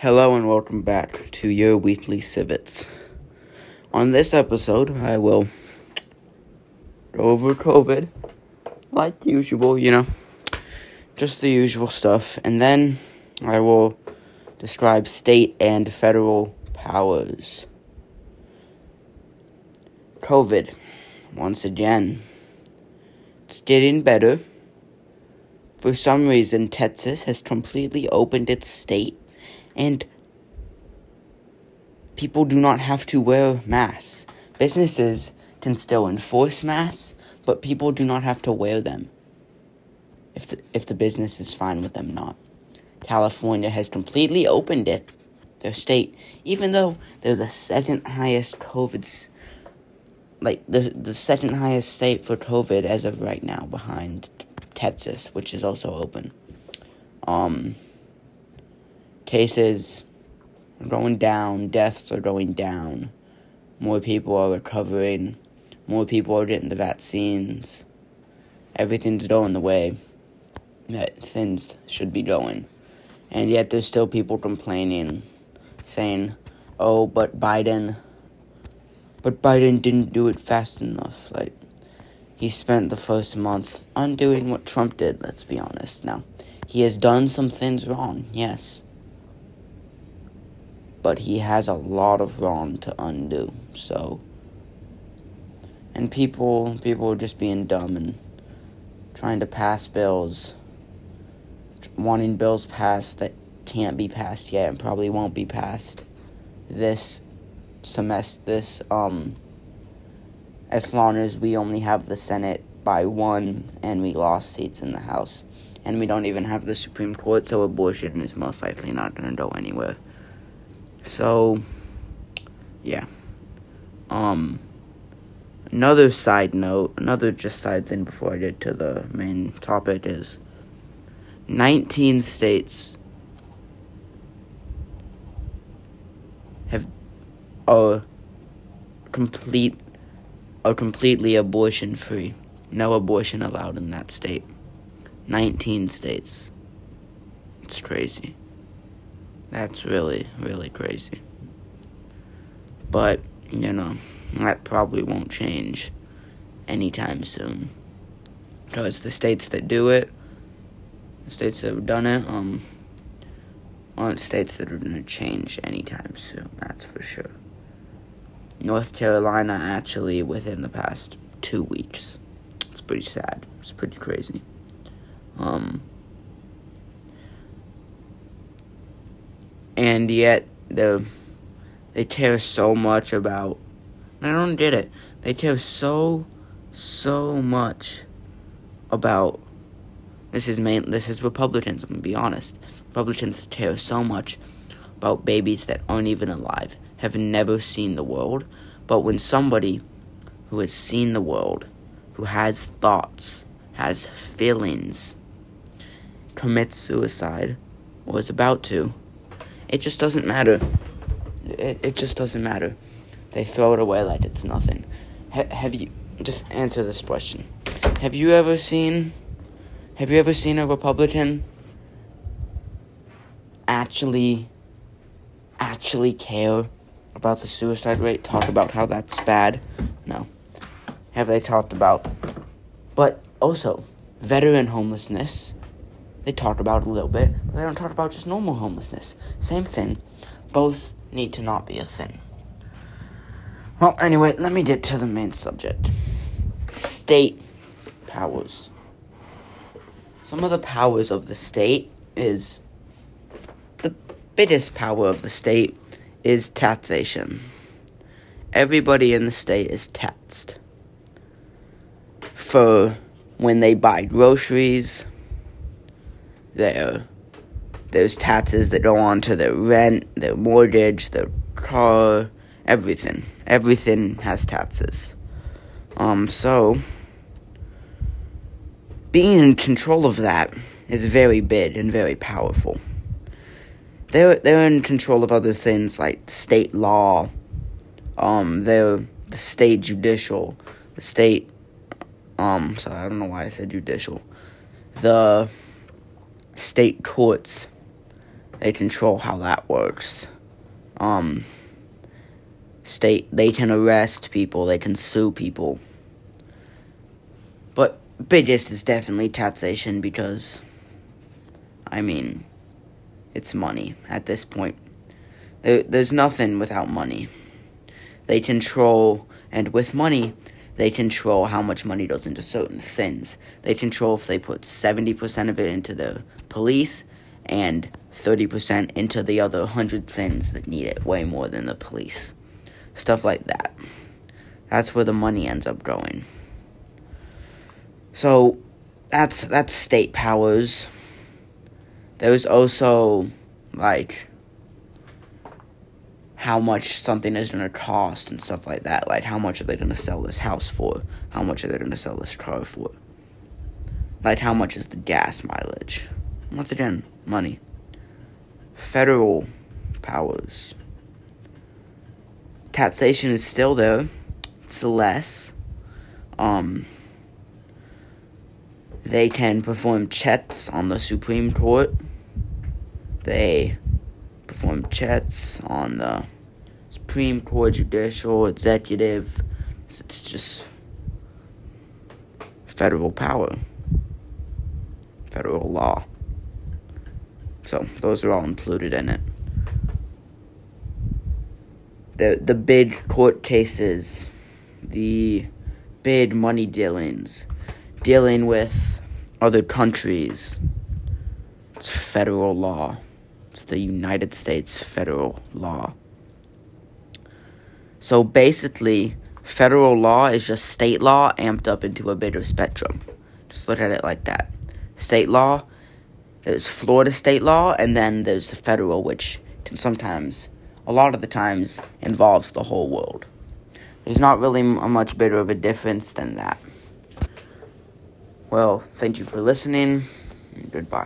Hello and welcome back to your weekly civics. On this episode, I will go over COVID, like usual, you know, just the usual stuff, and then I will describe state and federal powers. COVID, once again, it's getting better. For some reason, Texas has completely opened its state and people do not have to wear masks. Businesses can still enforce masks, but people do not have to wear them if the, if the business is fine with them not. California has completely opened it, their state, even though they're the second highest COVID, like the the second highest state for COVID as of right now, behind Texas, which is also open. Um, cases are going down, deaths are going down, more people are recovering, more people are getting the vaccines. Everything's going the way that things should be going. And yet there's still people complaining, saying, oh, but Biden, but Biden didn't do it fast enough. Like, he spent the first month undoing what Trump did, let's be honest. Now, he has done some things wrong, yes but he has a lot of wrong to undo. So, and people people are just being dumb and trying to pass bills, wanting bills passed that can't be passed yet and probably won't be passed this semester. This um, as long as we only have the Senate by one and we lost seats in the House. And we don't even have the Supreme Court, so abortion is most likely not going to go anywhere. So, yeah. Um, another side note, another just side thing before I get to the main topic is 19 states have are complete are completely abortion free. No abortion allowed in that state. 19 states. It's crazy. That's really, really crazy. But, you know, that probably won't change anytime soon. Because the states that do it, the states that have done it, um, aren't states that are going to change anytime soon, that's for sure. North Carolina actually within the past two weeks. It's pretty sad. It's pretty crazy. Um, and yet the they care so much about. I don't get it. They care so so much about. This is main. This is Republicans. I'm gonna be honest. Republicans care so much about babies that aren't even alive, have never seen the world. But when somebody who has seen the world, who has thoughts, has feelings, commits suicide, or is about to, it just doesn't matter. It, it just doesn't matter. They throw it away like it's nothing. Ha- have you just answer this question? Have you ever seen have you ever seen a Republican actually actually care about the suicide rate, talk about how that's bad? No. Have they talked about but also veteran homelessness they talk about a little bit, they don't talk about just normal homelessness. Same thing. Both need to not be a thing. Well, anyway, let me get to the main subject state powers. Some of the powers of the state is the biggest power of the state is taxation. Everybody in the state is taxed for when they buy groceries, their there's taxes that go on to their rent, their mortgage, their car, everything. Everything has taxes. Um, so being in control of that is very big and very powerful. They're they're in control of other things like state law. Um, they're the state judicial, the state. Um, sorry, I don't know why I said judicial. The state courts, they control how that works. Um, state they can arrest people, they can sue people. But biggest is definitely taxation because I mean it's money at this point. There, there's nothing without money. They control and with money they control how much money goes into certain things. They control if they put 70% of it into the police and 30% into the other 100 things that need it way more than the police. Stuff like that. That's where the money ends up going. So that's that's state powers. There's also like how much something is going to cost and stuff like that. Like, how much are they going to sell this house for? How much are they going to sell this car for? Like, how much is the gas mileage? Once again, money. Federal powers. Taxation is still there. It's less. Um, they can perform checks on the Supreme Court. They perform checks on the Supreme Court, judicial, executive. It's just federal power, federal law. So those are all included in it. The the big court cases, the big money dealings, dealing with other countries. It's federal law. It's the United States federal law. So basically, federal law is just state law amped up into a bigger spectrum. Just look at it like that. State law, there's Florida state law, and then there's the federal, which can sometimes, a lot of the times, involves the whole world. There's not really a much bigger of a difference than that. Well, thank you for listening. Goodbye.